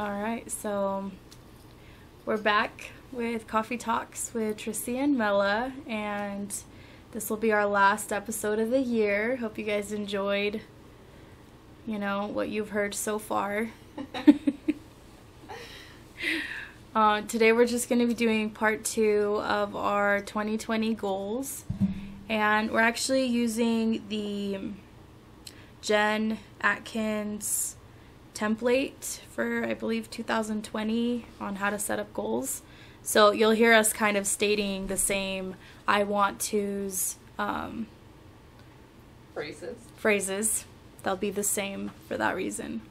All right, so we're back with Coffee Talks with Tristy and Mela, and this will be our last episode of the year. Hope you guys enjoyed, you know, what you've heard so far. uh, today we're just going to be doing part two of our 2020 goals, and we're actually using the Jen Atkins template for I believe 2020 on how to set up goals. So you'll hear us kind of stating the same I want to's um, Phrases. phrases. They'll be the same for that reason.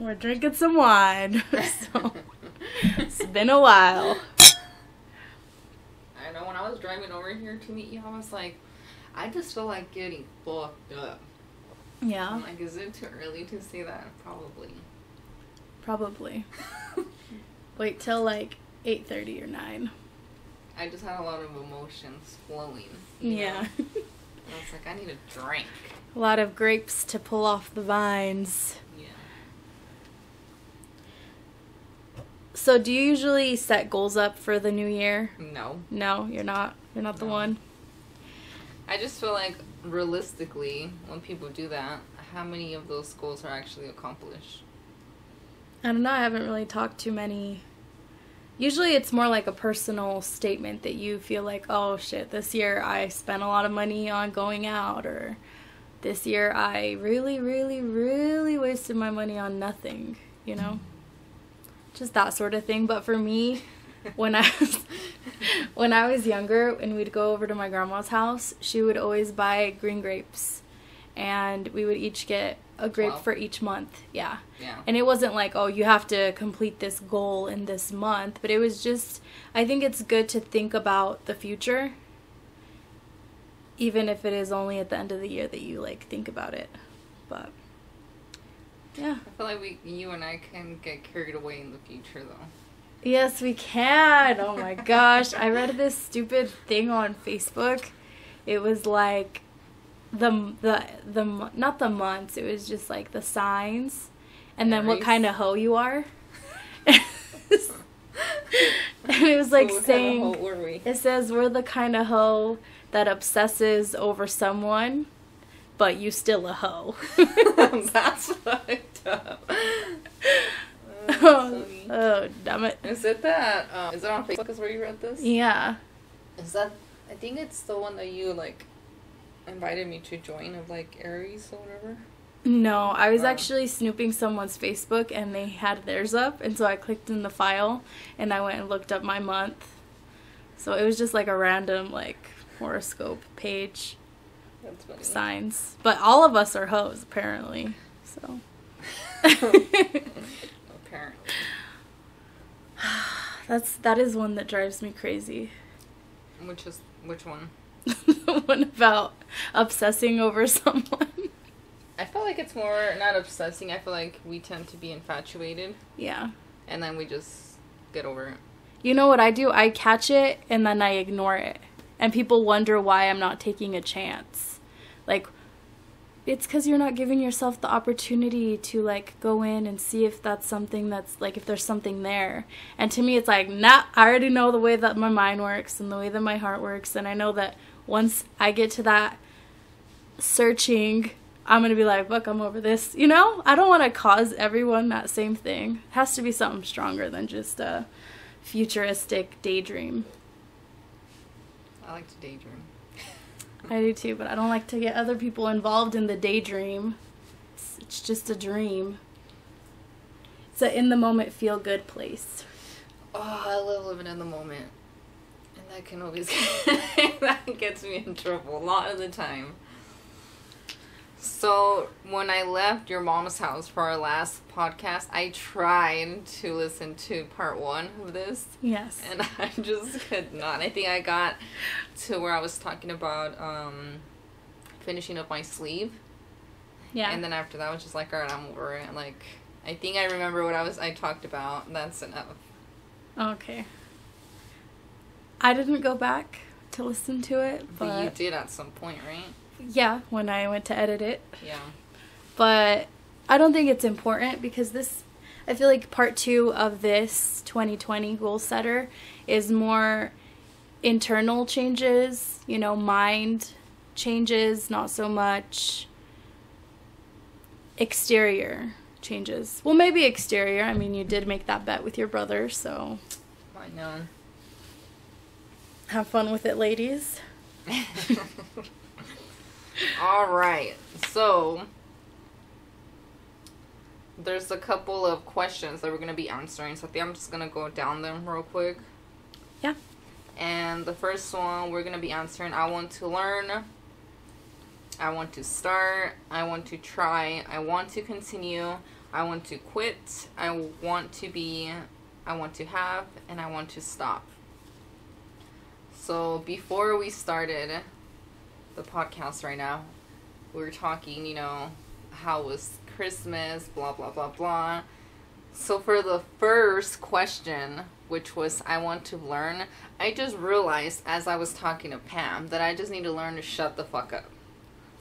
We're drinking some wine, so it's been a while. I know when I was driving over here to meet you, I was like, I just feel like getting fucked up. Yeah, I'm like, is it too early to say that? Probably. probably. Wait till like 8:30 or 9. I just had a lot of emotions flowing. Yeah. I was like, I need a drink. A lot of grapes to pull off the vines. Yeah. So, do you usually set goals up for the new year? No. No, you're not. You're not the one. I just feel like realistically, when people do that, how many of those goals are actually accomplished? I don't know. I haven't really talked to many. Usually, it's more like a personal statement that you feel like, oh shit, this year I spent a lot of money on going out, or this year I really, really, really wasted my money on nothing, you know? Mm-hmm. Just that sort of thing. But for me, when I was when I was younger and we'd go over to my grandma's house, she would always buy green grapes and we would each get a grape Wow. for each month. Yeah. Yeah. And it wasn't like, oh, you have to complete this goal in this month, but it was just I think it's good to think about the future even if it is only at the end of the year that you like think about it. But yeah. I feel like we, you and I can get carried away in the future, though. Yes, we can. Oh my gosh. I read this stupid thing on Facebook. It was like the the the not the months. It was just like the signs and then what kind of hoe you are. and it was like what kind of saying were we? it says we're the kind of hoe that obsesses over someone, but you still a hoe. That's fucked up. Oh, oh, oh, damn it. Is it that? Um, is it on Facebook? Is where you read this? Yeah. Is that? I think it's the one that you like invited me to join of like Aries or whatever. No, I was Oh. actually snooping someone's Facebook and they had theirs up, and so I clicked in the file and I went and looked up my month. So it was just like a random like horoscope page That's funny. signs, but all of us are hoes apparently. So That's that is one that drives me crazy. Which is which one? the one about obsessing over someone. I feel like it's more not obsessing. I feel like we tend to be infatuated, yeah. and then we just get over it. You know what I do? I catch it and then I ignore it. And people wonder why I'm not taking a chance. Like, it's because you're not giving yourself the opportunity to, like, go in and see if that's something that's, like, if there's something there. And to me, it's like, nah, I already know the way that my mind works and the way that my heart works. And I know that once I get to that searching, I'm to be like, look, I'm over this. You know? I don't want to cause everyone that same thing. It has to be something stronger than just, a futuristic daydream. I like to daydream. I do too, but I don't like to get other people involved in the daydream. It's, it's just a dream. It's a in the moment feel good place. Oh, I love living in the moment, and that can always that gets me in trouble a lot of the time. So when I left your mom's house for our last podcast, I tried to listen to part one of this, Yes. and I just could not. I think I got to where I was talking about um, finishing up my sleeve, yeah. and then after that, I was just like, all right, I'm over it. Like, I think I remember what I was I talked about. That's enough. okay. I didn't go back to listen to it, But you did at some point, right? Yeah, when I went to edit it. Yeah. But I don't think it's important because this I feel like part 2 of this 2020 goal setter is more internal changes, you know, mind changes, not so much exterior changes. Well, maybe exterior. I mean, you did make that bet with your brother, so I know. have fun with it, ladies. All right. So there's a couple of questions that we're going to be answering. So I think I'm just going to go down them real quick. Yeah. And the first one we're going to be answering I want to learn. I want to start. I want to try. I want to continue. I want to quit. I want to be. I want to have. And I want to stop. So before we started the podcast right now, we were talking, you know, how was Christmas, blah, blah, blah, blah. So for the first question, which was I want to learn, I just realized as I was talking to Pam that I just need to learn to shut the fuck up.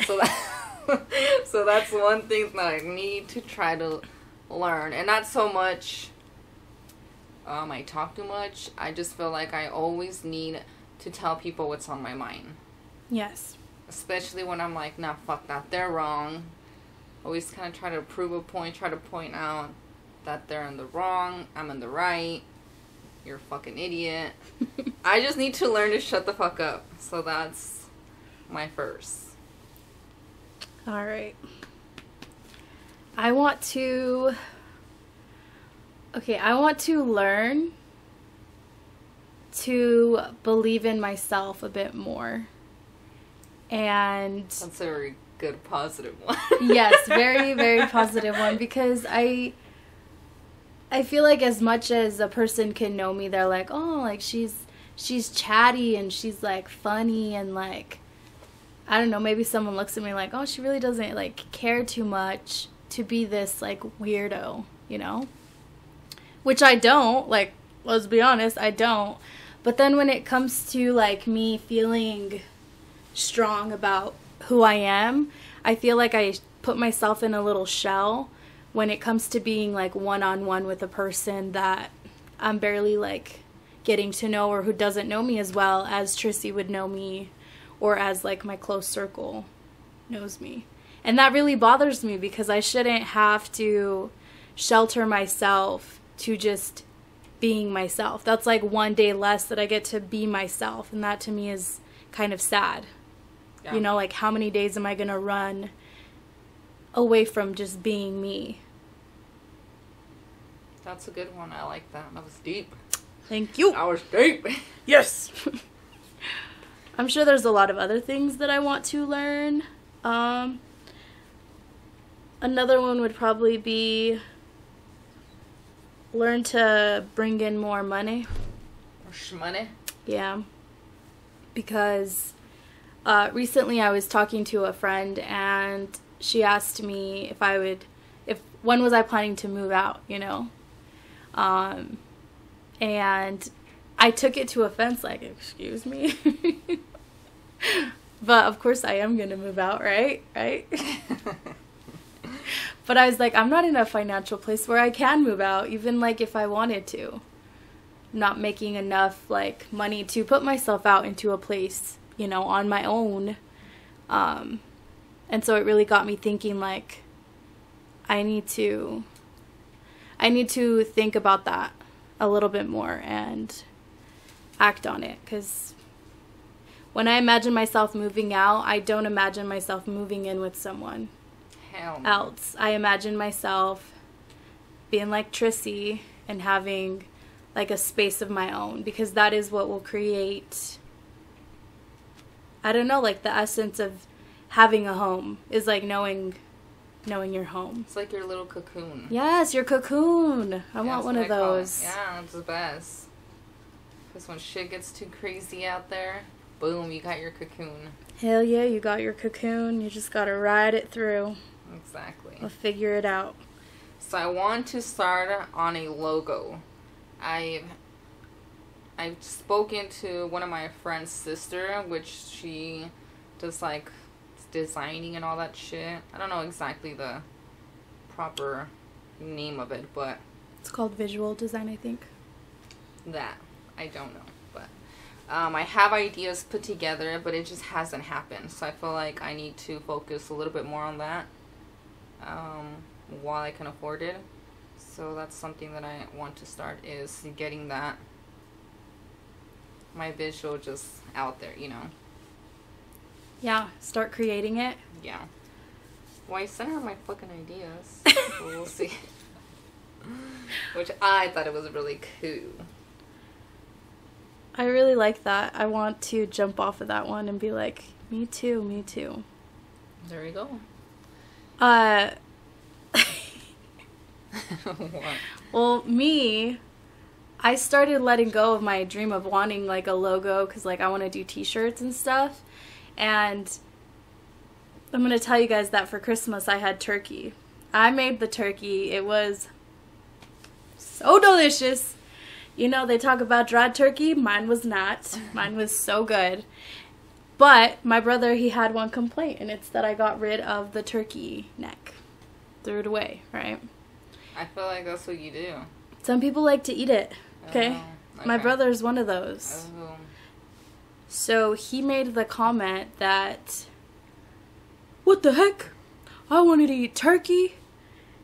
So that so that's one thing that I need to try to learn. And not so much um I talk too much. I just feel like I always need to tell people what's on my mind. Yes. Especially when I'm like, nah, fuck that, they're wrong. Always kind of try to prove a point, try to point out that they're in the wrong, I'm in the right, you're a fucking idiot. I just need to learn to shut the fuck up. So that's my first. All right. I want to. Okay, I want to learn to believe in myself a bit more. And That's a very good positive one. yes, very very positive one because I I feel like as much as a person can know me, they're like, "Oh, like she's she's chatty and she's like funny and like I don't know, maybe someone looks at me like, "Oh, she really doesn't like care too much to be this like weirdo," you know? Which I don't, like let's be honest, I don't. But then when it comes to like me feeling strong about who I am, I feel like I put myself in a little shell when it comes to being like one on one with a person that I'm barely like getting to know or who doesn't know me as well as Trissy would know me or as like my close circle knows me. And that really bothers me because I shouldn't have to shelter myself to just being myself. That's like one day less that I get to be myself and that to me is kind of sad. Yeah. You know, like how many days am I going to run away from just being me? That's a good one. I like that. That was deep. Thank you. That was deep. Yes. I'm sure there's a lot of other things that I want to learn. Um, another one would probably be learn to bring in more money. Or money. Yeah. Because uh, recently I was talking to a friend and she asked me if I would, if when was I planning to move out, you know? Um, and I took it to offense, like, excuse me. but of course I am gonna move out, right? Right? but I was like, I'm not in a financial place where I can move out, even like if I wanted to. Not making enough like money to put myself out into a place, you know, on my own. Um, and so it really got me thinking like I need to I need to think about that a little bit more and act on it cuz when I imagine myself moving out, I don't imagine myself moving in with someone Hell else. I imagine myself being like Trissy and having like a space of my own because that is what will create I don't know, like the essence of having a home is like knowing knowing your home. It's like your little cocoon. Yes, your cocoon. I Yeah, want one of I those. Yeah, it's the best. Because when shit gets too crazy out there, boom, you got your cocoon. Hell yeah, you got your cocoon. You just got to ride it through. Exactly. We'll figure it out. So I want to start on a logo. I've I've spoken to one of my friend's sister, which she does like designing and all that shit. I don't know exactly the proper name of it, but It's called visual design, I think. that I don't know. But um, I have ideas put together, but it just hasn't happened. So I feel like I need to focus a little bit more on that um, while I can afford it. So that's something that I want to start is getting that my visual just out there, you know. Yeah, start creating it. Yeah. Well, I sent her my fucking ideas. so we'll see. Which I thought it was really cool. I really like that. I want to jump off of that one and be like, me too, me too. There you go. Uh, what? well, me, I started letting go of my dream of wanting like a logo because like I want to do T-shirts and stuff, and I'm gonna tell you guys that for Christmas I had turkey. I made the turkey. It was so delicious. You know, they talk about dried turkey. Mine was not. Mine was so good. But my brother, he had one complaint, and it's that I got rid of the turkey neck. Threw it away, right? I feel like that's what you do. Some people like to eat it. Okay? Oh, My okay. brother's one of those. Oh, So he made the comment that, What the heck? I wanted to eat turkey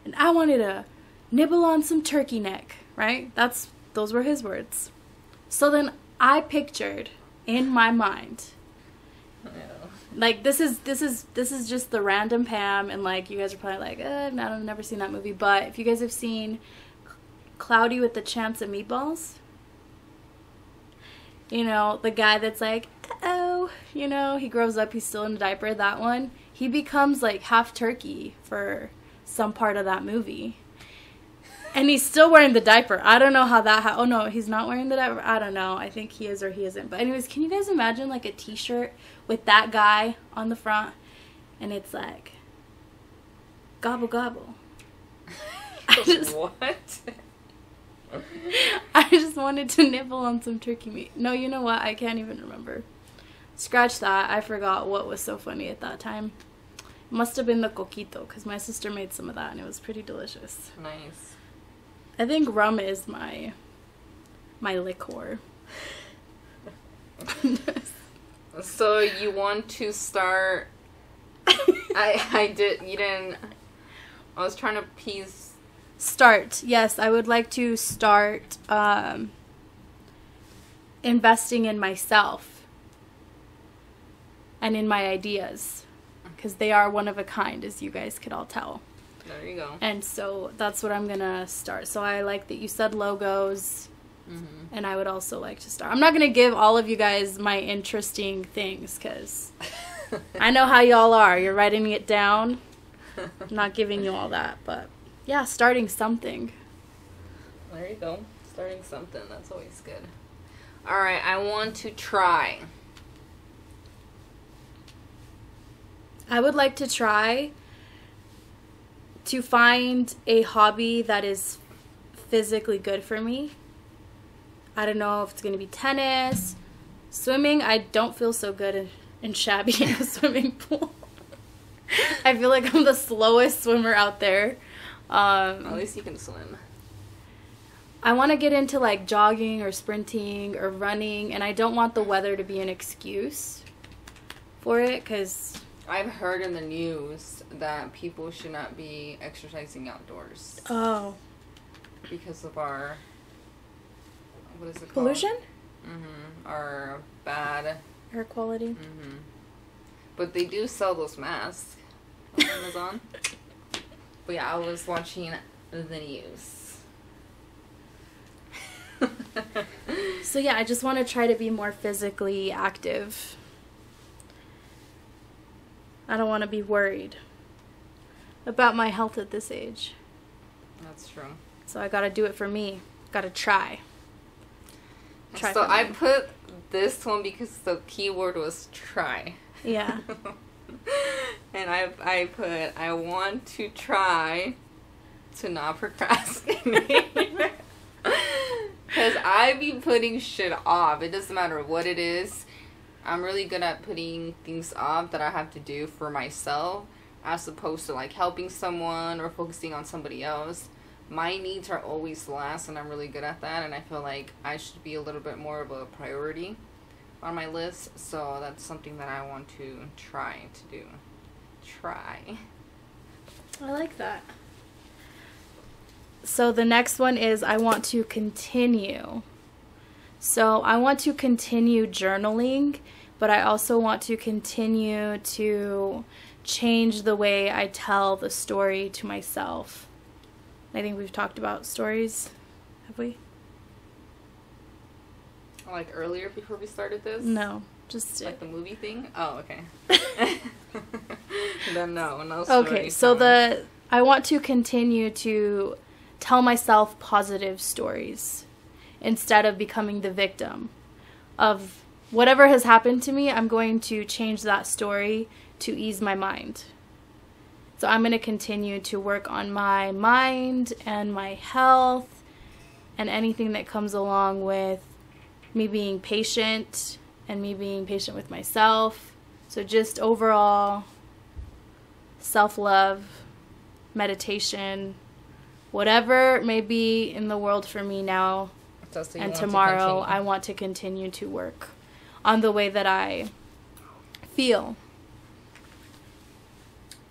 and I wanted to nibble on some turkey neck, right? That's those were his words. So then I pictured in my mind yeah. like this is this is this is just the random Pam and like you guys are probably like no, I've never seen that movie but if you guys have seen Cloudy with the Chance of Meatballs you know the guy that's like oh you know he grows up he's still in a diaper that one he becomes like half turkey for some part of that movie and he's still wearing the diaper. I don't know how that. Ha- oh no, he's not wearing the diaper. I don't know. I think he is or he isn't. But anyways, can you guys imagine like a T-shirt with that guy on the front, and it's like gobble gobble. I just, what? I just wanted to nibble on some turkey meat. No, you know what? I can't even remember. Scratch that. I forgot what was so funny at that time. Must have been the coquito because my sister made some of that and it was pretty delicious. nice. I think rum is my my liquor. So you want to start? I I did. You didn't. I was trying to piece. Start. Yes, I would like to start um, investing in myself and in my ideas because they are one of a kind, as you guys could all tell. There you go. And so that's what I'm gonna start. So I like that you said logos, Mm-hmm. and I would also like to start. I'm not gonna give all of you guys my interesting things because I know how y'all are. You're writing it down. I'm not giving you all that, but yeah, starting something. There you go. Starting something. That's always good. All right. I want to try. I would like to try to find a hobby that is physically good for me. I don't know if it's going to be tennis, swimming. I don't feel so good and, and shabby in a swimming pool. I feel like I'm the slowest swimmer out there. At Um, least you can swim. I want to get into like jogging or sprinting or running, and I don't want the weather to be an excuse for it because I've heard in the news that people should not be exercising outdoors oh because of our what is it called? pollution, Mm-hmm. Our bad. air quality. Mm-hmm. But they do sell those masks on Amazon. but yeah, I was watching the news. So yeah, I just want to try to be more physically active. I don't want to be worried about my health at this age. That's true. So I got to do it for me. Got to try. Try so I put this one because the keyword was try. Yeah. and I I put I want to try to not procrastinate. Cause I be putting shit off. It doesn't matter what it is. I'm really good at putting things off that I have to do for myself as opposed to like helping someone or focusing on somebody else. My needs are always last, and I'm really good at that. And I feel like I should be a little bit more of a priority on my list. So that's something that I want to try to do. Try. I like that. So the next one is I want to continue. So I want to continue journaling, but I also want to continue to change the way I tell the story to myself. I think we've talked about stories, have we? Like earlier before we started this? No, just Like the movie thing? Oh, okay. then no, no Okay, so the I want to continue to tell myself positive stories instead of becoming the victim of whatever has happened to me. I'm going to change that story to ease my mind. So I'm going to continue to work on my mind and my health and anything that comes along with me being patient and me being patient with myself. So just overall self love, meditation, whatever may be in the world for me now So- so and want to tomorrow. I want to continue to work on the way that I feel.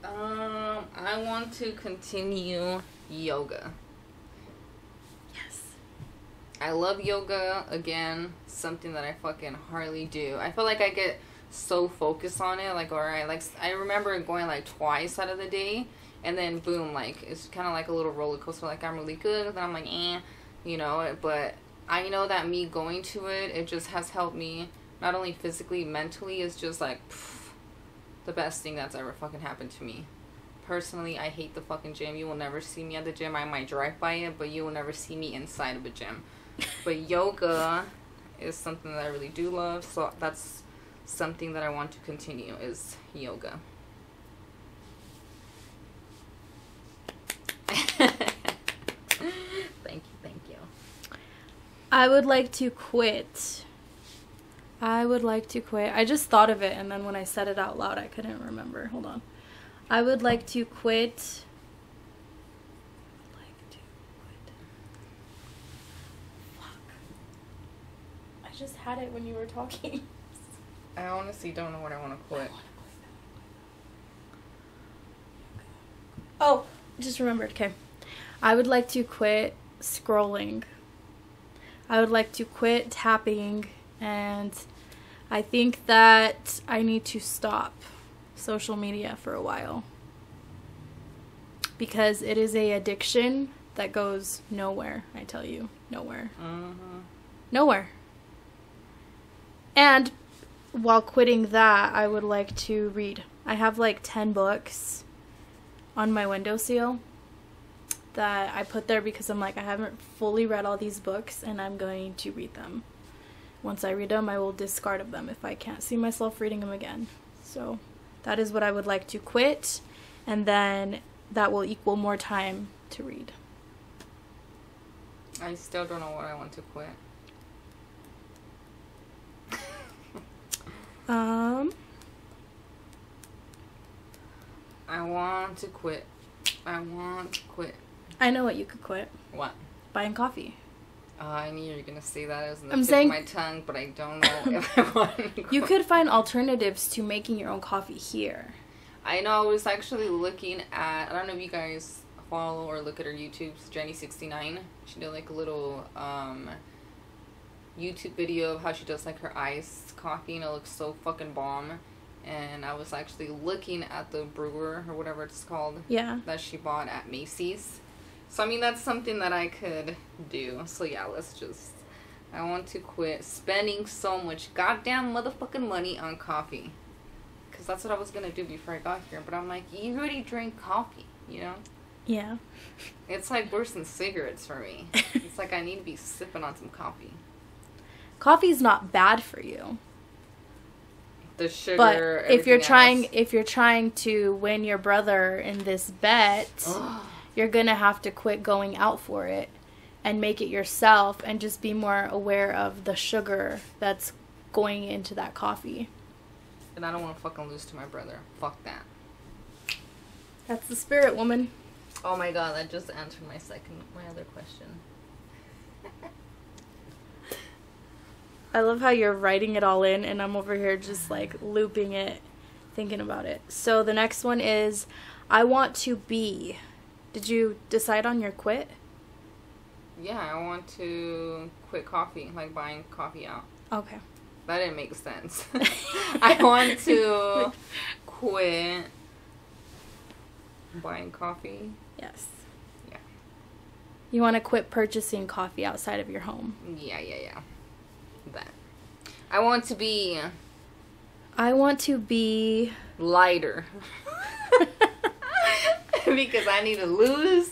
Um, I want to continue yoga. I love yoga. Again, something that I fucking hardly do. I feel like I get so focused on it. Like, or I like, I remember going like twice out of the day, and then boom, like it's kind of like a little roller coaster. Like I'm really good, then I'm like, eh, you know. But I know that me going to it, it just has helped me not only physically, mentally. It's just like pff, the best thing that's ever fucking happened to me. Personally, I hate the fucking gym. You will never see me at the gym. I might drive by it, but you will never see me inside of a gym. But yoga is something that I really do love, so that's something that I want to continue is yoga. thank you, thank you. I would like to quit. I would like to quit. I just thought of it and then when I said it out loud, I couldn't remember. Hold on. I would like to quit. Like to quit. Fuck. I just had it when you were talking. I honestly don't know what I want to quit. Oh, just remembered. Okay. I would like to quit scrolling. I would like to quit tapping and I think that I need to stop social media for a while. Because it is a addiction that goes nowhere, I tell you. Nowhere. Mm-hmm. Nowhere. And while quitting that, I would like to read. I have like 10 books on my windowsill that I put there because I'm like, I haven't fully read all these books and I'm going to read them. Once I read them, I will discard of them if I can't see myself reading them again. So that is what I would like to quit, and then that will equal more time to read. I still don't know what I want to quit. Um, I want to quit. I want to quit. I know what you could quit What? buying coffee. Uh, I knew you were gonna say that. It was in the I'm tip saying- of my tongue, but I don't know if I want. To You could find alternatives to making your own coffee here. I know. I was actually looking at. I don't know if you guys follow or look at her YouTube. Jenny sixty nine. She did like a little um, YouTube video of how she does like her iced coffee, and it looks so fucking bomb. And I was actually looking at the brewer or whatever it's called Yeah. that she bought at Macy's. So I mean that's something that I could do. So yeah, let's just I want to quit spending so much goddamn motherfucking money on coffee. Cuz that's what I was going to do before I got here, but I'm like, you already drink coffee, you know? Yeah. It's like worse than cigarettes for me. it's like I need to be sipping on some coffee. Coffee's not bad for you. The sugar But if you're everything trying if you're trying to win your brother in this bet, Ugh. Oh. you're going to have to quit going out for it and make it yourself and just be more aware of the sugar that's going into that coffee. and I don't want to fucking lose to my brother. Fuck that. That's the spirit, woman. Oh my god, that just answered my second, my other question. I love how you're writing it all in, and I'm over here just like looping it, thinking about it. So the next one is I want to be. Did you decide on your quit? Yeah, I want to quit coffee, like buying coffee out. Okay. That didn't make sense. I want to quit buying coffee. Yes. Yeah. You want to quit purchasing coffee outside of your home. Yeah, yeah, yeah. That. I want to be I want to be. lighter. because I need to lose.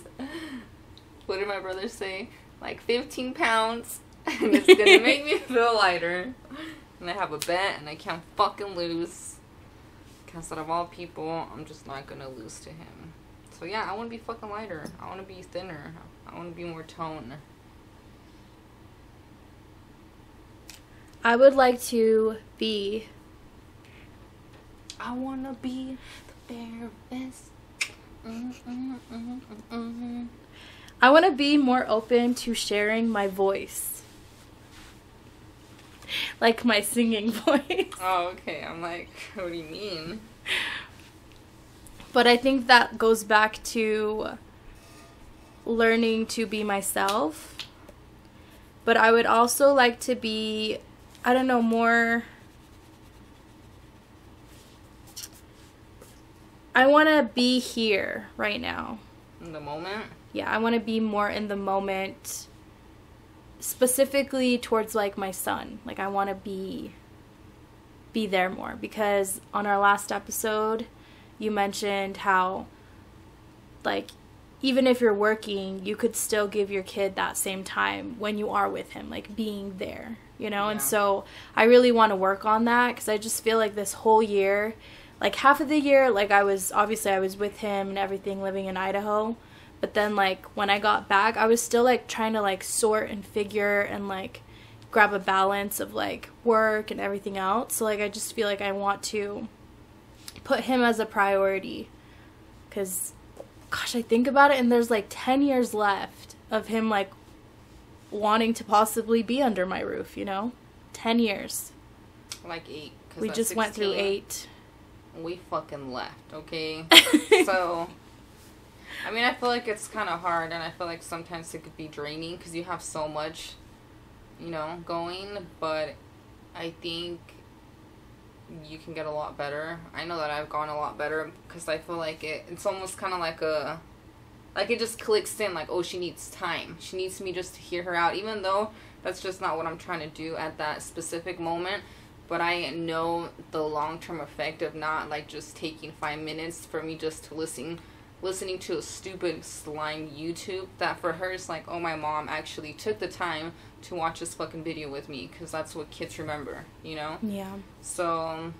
What did my brother say? Like 15 pounds. And it's gonna make me feel lighter. And I have a bet and I can't fucking lose. Because out of all people, I'm just not gonna lose to him. So yeah, I wanna be fucking lighter. I wanna be thinner. I wanna be more tone. I would like to be. I wanna be the fairest. Mm, mm, mm. I want to be more open to sharing my voice. Like my singing voice. Oh, okay. I'm like, what do you mean? But I think that goes back to learning to be myself. But I would also like to be, I don't know, more. I want to be here right now. In the moment? Yeah, I want to be more in the moment, specifically towards like my son. Like, I want to be be there more because on our last episode you mentioned how like even if you're working you could still give your kid that same time when you are with him like being there you know and so i really want to work on that because i just feel like this whole year like half of the year like i was obviously i was with him and everything living in idaho but then like when i got back i was still like trying to like sort and figure and like grab a balance of like work and everything else. So like I just feel like I want to put him as a priority cuz gosh, I think about it and there's like 10 years left of him like wanting to possibly be under my roof, you know? 10 years. Like eight. 'cause We just went through 8. We fucking left, okay? so, I mean, I feel like it's kind of hard, and I feel like sometimes it could be draining because you have so much, you know, going. But I think you can get a lot better. I know that I've gone a lot better because I feel like it. It's almost kind of like a, like it just clicks in. Like, oh, she needs time. She needs me just to hear her out, even though that's just not what I'm trying to do at that specific moment but I know the long term effect of not like just taking five minutes for me just to listen listening to a stupid slime YouTube that for her is like, oh my mom actually took the time to watch this fucking video with me because that's what kids remember, you know? Yeah. So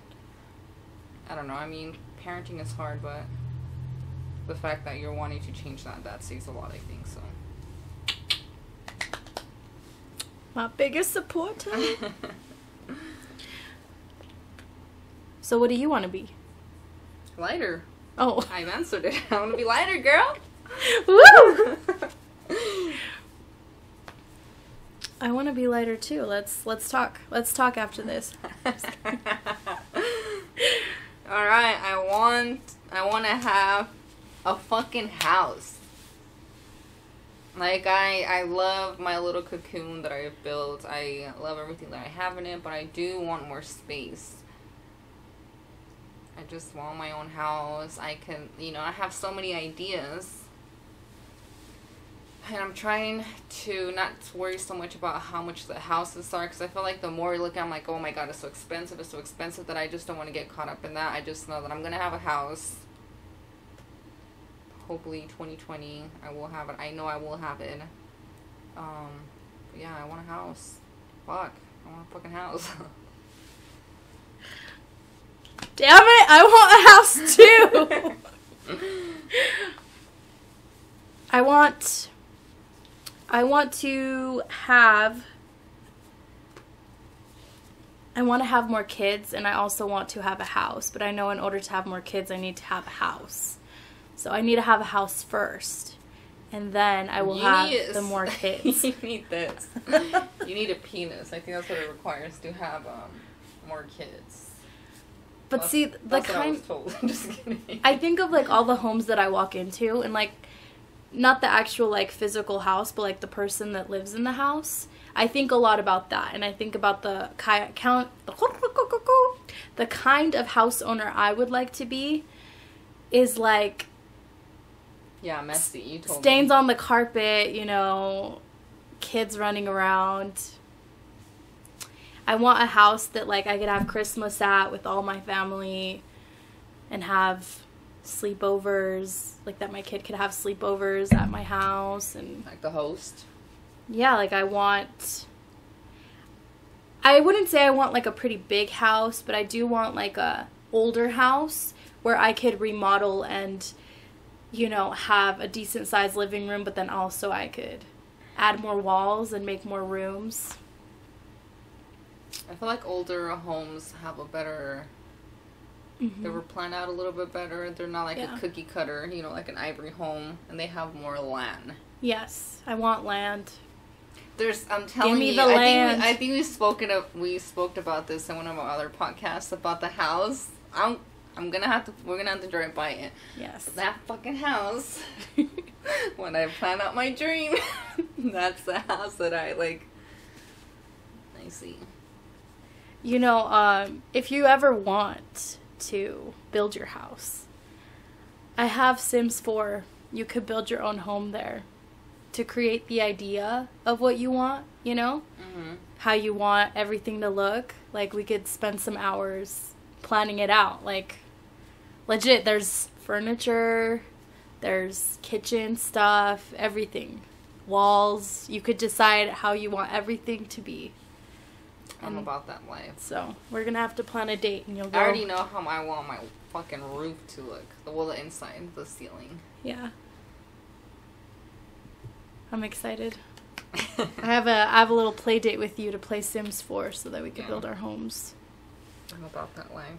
I don't know, I mean parenting is hard but the fact that you're wanting to change that that says a lot I think so. My biggest supporter. so what do you want to be? lighter. Oh. I've answered it. I want to be lighter, girl. Woo! I want to be lighter too. Let's let's talk. Let's talk after this. All right, I want I want to have a fucking house. Like I I love my little cocoon that I've built. I love everything that I have in it, but I do want more space. I just want my own house. I can, you know, I have so many ideas. And I'm trying to not worry so much about how much the houses are because I feel like the more you look at I'm like, oh my god, it's so expensive, it's so expensive that I just don't want to get caught up in that. I just know that I'm going to have a house. Hopefully 2020 I will have it. I know I will have it. Um, yeah, I want a house. Fuck. I want a fucking house. Damn it! I want a house too. I want. I want to have. I want to have more kids, and I also want to have a house. But I know in order to have more kids, I need to have a house. So I need to have a house first. And then I will You have need- the more kids. you need this. you need a penis. I think that's what it requires to have um more kids. But That's- see, the I kind. I'm just kidding. I think of like all the homes that I walk into and like not the actual like physical house, but like the person that lives in the house. I think a lot about that and I think about the ki- count the kind of house owner I would like to be is like yeah, messy. You told stains me. on the carpet, you know, kids running around. I want a house that like I could have Christmas at with all my family and have sleepovers, like that my kid could have sleepovers at my house and like the host. yeah, like I want I wouldn't say I want like a pretty big house, but I do want like a older house where I could remodel and you know, have a decent sized living room, but then also I could add more walls and make more rooms. I feel like older homes have a better. Mm-hmm. They were planned out a little bit better. They're not like Yeah. a cookie cutter, you know, like an ivory home, and they have more land. Yes, I want land. There's, I'm telling me you, the I land. think we, I think we've spoken of we spoke about this in one of our other podcasts about the house. I'm I'm gonna have to we're gonna have to drive by it. Yes. That fucking house. when I plan out my dream, that's the house that I like. I see. You know, um, if you ever want to build your house, I have Sims 4. You could build your own home there to create the idea of what you want, you know? Mm-hmm. How you want everything to look. Like, we could spend some hours planning it out. Like, legit, there's furniture, there's kitchen stuff, everything. Walls. You could decide how you want everything to be. I'm about that life. So we're gonna have to plan a date, and you'll go. I already know how I want my fucking roof to look. The well, the inside, the ceiling. Yeah. I'm excited. I have a I have a little play date with you to play Sims 4 so that we can Yeah. build our homes. I'm about that life.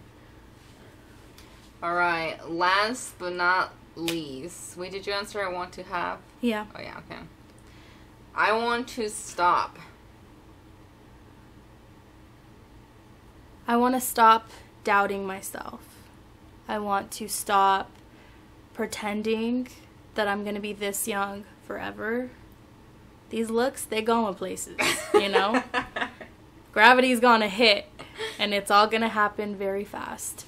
All right. Last but not least, wait. Did you answer? I want to have. Yeah. Oh yeah. Okay. I want to stop. I want to stop doubting myself. I want to stop pretending that I'm going to be this young forever. These looks, they going places, you know? Gravity's going to hit and it's all going to happen very fast.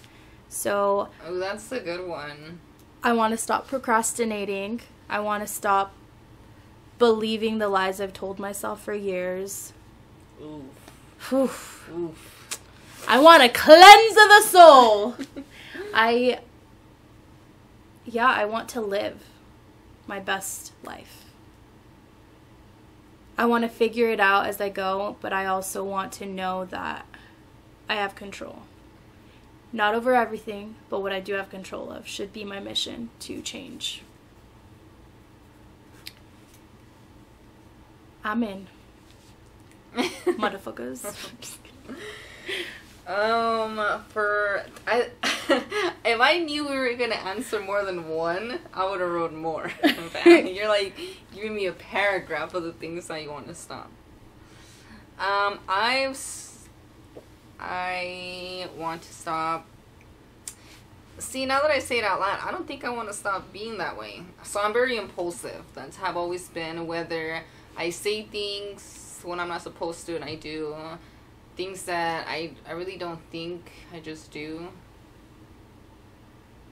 So, oh, that's a good one. I want to stop procrastinating. I want to stop believing the lies I've told myself for years. Oof. Whew. Oof. I want to cleanse of the soul. I, yeah, I want to live my best life. I want to figure it out as I go, but I also want to know that I have control. Not over everything, but what I do have control of should be my mission to change. I'm in, motherfuckers. Um, for I, if I knew we were gonna answer more than one, I would have wrote more. You're like giving me a paragraph of the things that you want to stop. Um, I've, I want to stop. See, now that I say it out loud, I don't think I want to stop being that way. So I'm very impulsive. That's how I've always been. Whether I say things when I'm not supposed to, and I do things that I I really don't think I just do.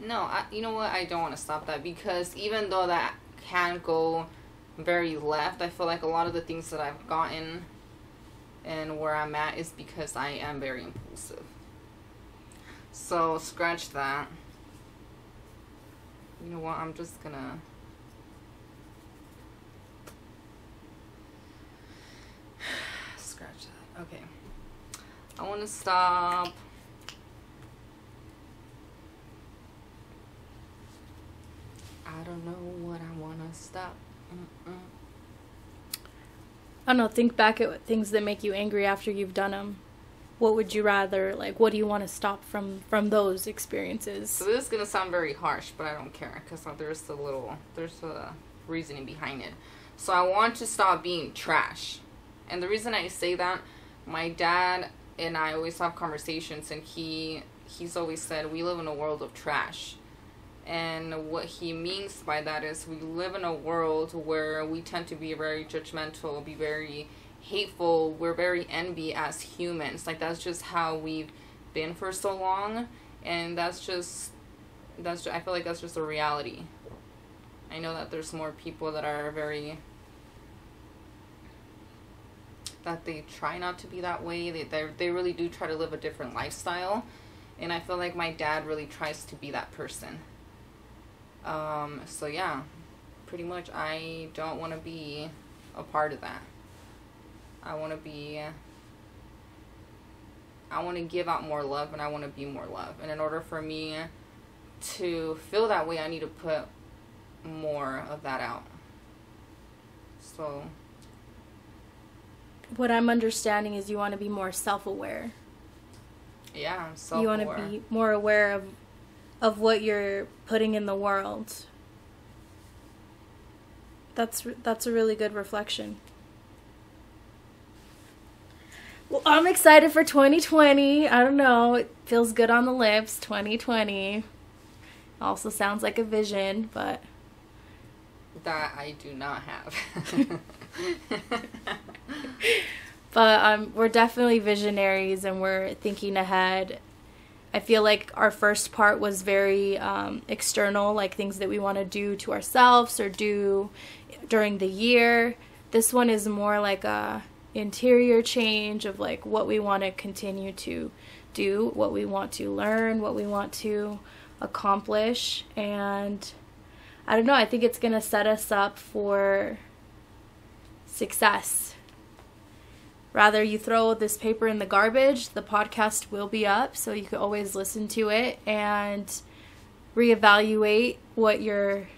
No, I, you know what? I don't want to stop that because even though that can go very left, I feel like a lot of the things that I've gotten and where I'm at is because I am very impulsive. So scratch that. You know what? I'm just gonna. Scratch that. Okay. I want to stop. I don't know what I want to stop. Mm-mm. I don't know, think back at things that make you angry after you've done them. what would you rather like what do you want to stop from from those experiences So this is gonna sound very harsh, but I don't care because uh, there's a little there's a reasoning behind it. So I want to stop being trash, and the reason I say that, my dad and I always have conversations, and he he's always said we live in a world of trash. And what he means by that is we live in a world where we tend to be very judgmental, be very hateful, we're very envy as humans. Like that's just how we've been for so long and that's just that's ju- I feel like that's just a reality. I know that there's more people that are very that they try not to be that way. They they they really do try to live a different lifestyle, and I feel like my dad really tries to be that person. Um. So yeah, pretty much I don't want to be a part of that. I want to be. I want to give out more love, and I want to be more love. And in order for me to feel that way, I need to put more of that out. So what i'm understanding is you want to be more self-aware. Yeah, I'm self you want to be more aware of of what you're putting in the world. That's that's a really good reflection. Well i'm excited for 2020 i don't know. It feels good on the lips 2020 also sounds like a vision but that I do not have. but um, we're definitely visionaries and we're thinking ahead. I feel like our first part was very um, external, like things that we want to do to ourselves or do during the year. This one is more like a interior change of like what we want to continue to do, what we want to learn, what we want to accomplish, and I don't know. I think it's gonna set us up for success. Rather, you throw this paper in the garbage, the podcast will be up, so you can always listen to it and reevaluate what you're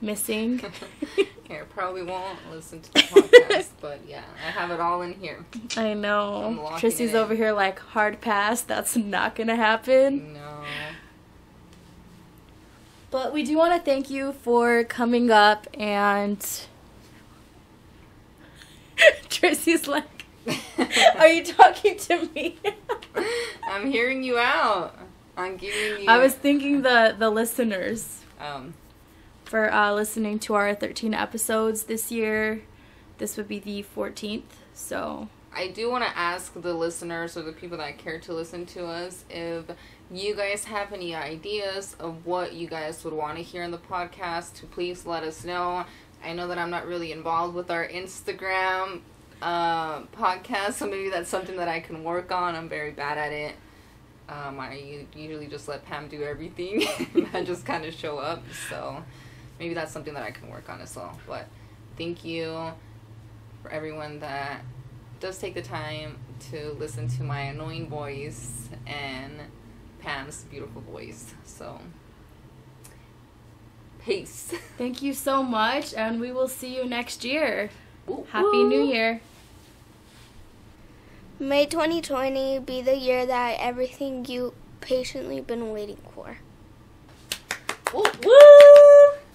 missing. here, probably won't listen to the podcast, but yeah, I have it all in here. I know. Tristy's over here like hard pass. That's not gonna happen. No. But we do want to thank you for coming up and. Tristy's like, Are you talking to me? I'm hearing you out. I'm giving you. I was thinking the the listeners Um, for uh, listening to our 13 episodes this year. This would be the 14th. So I do want to ask the listeners or the people that care to listen to us if you guys have any ideas of what you guys would want to hear in the podcast. to Please let us know. I know that I'm not really involved with our Instagram uh, podcast, so maybe that's something that I can work on. I'm very bad at it. Um, I usually just let Pam do everything. I just kind of show up. So maybe that's something that I can work on as well. But thank you for everyone that does take the time to listen to my annoying voice and Pam's beautiful voice. So, peace. thank you so much, and we will see you next year. Woo, Happy New. Year. May 2020 be the year that everything you patiently been waiting for. Woo, woo.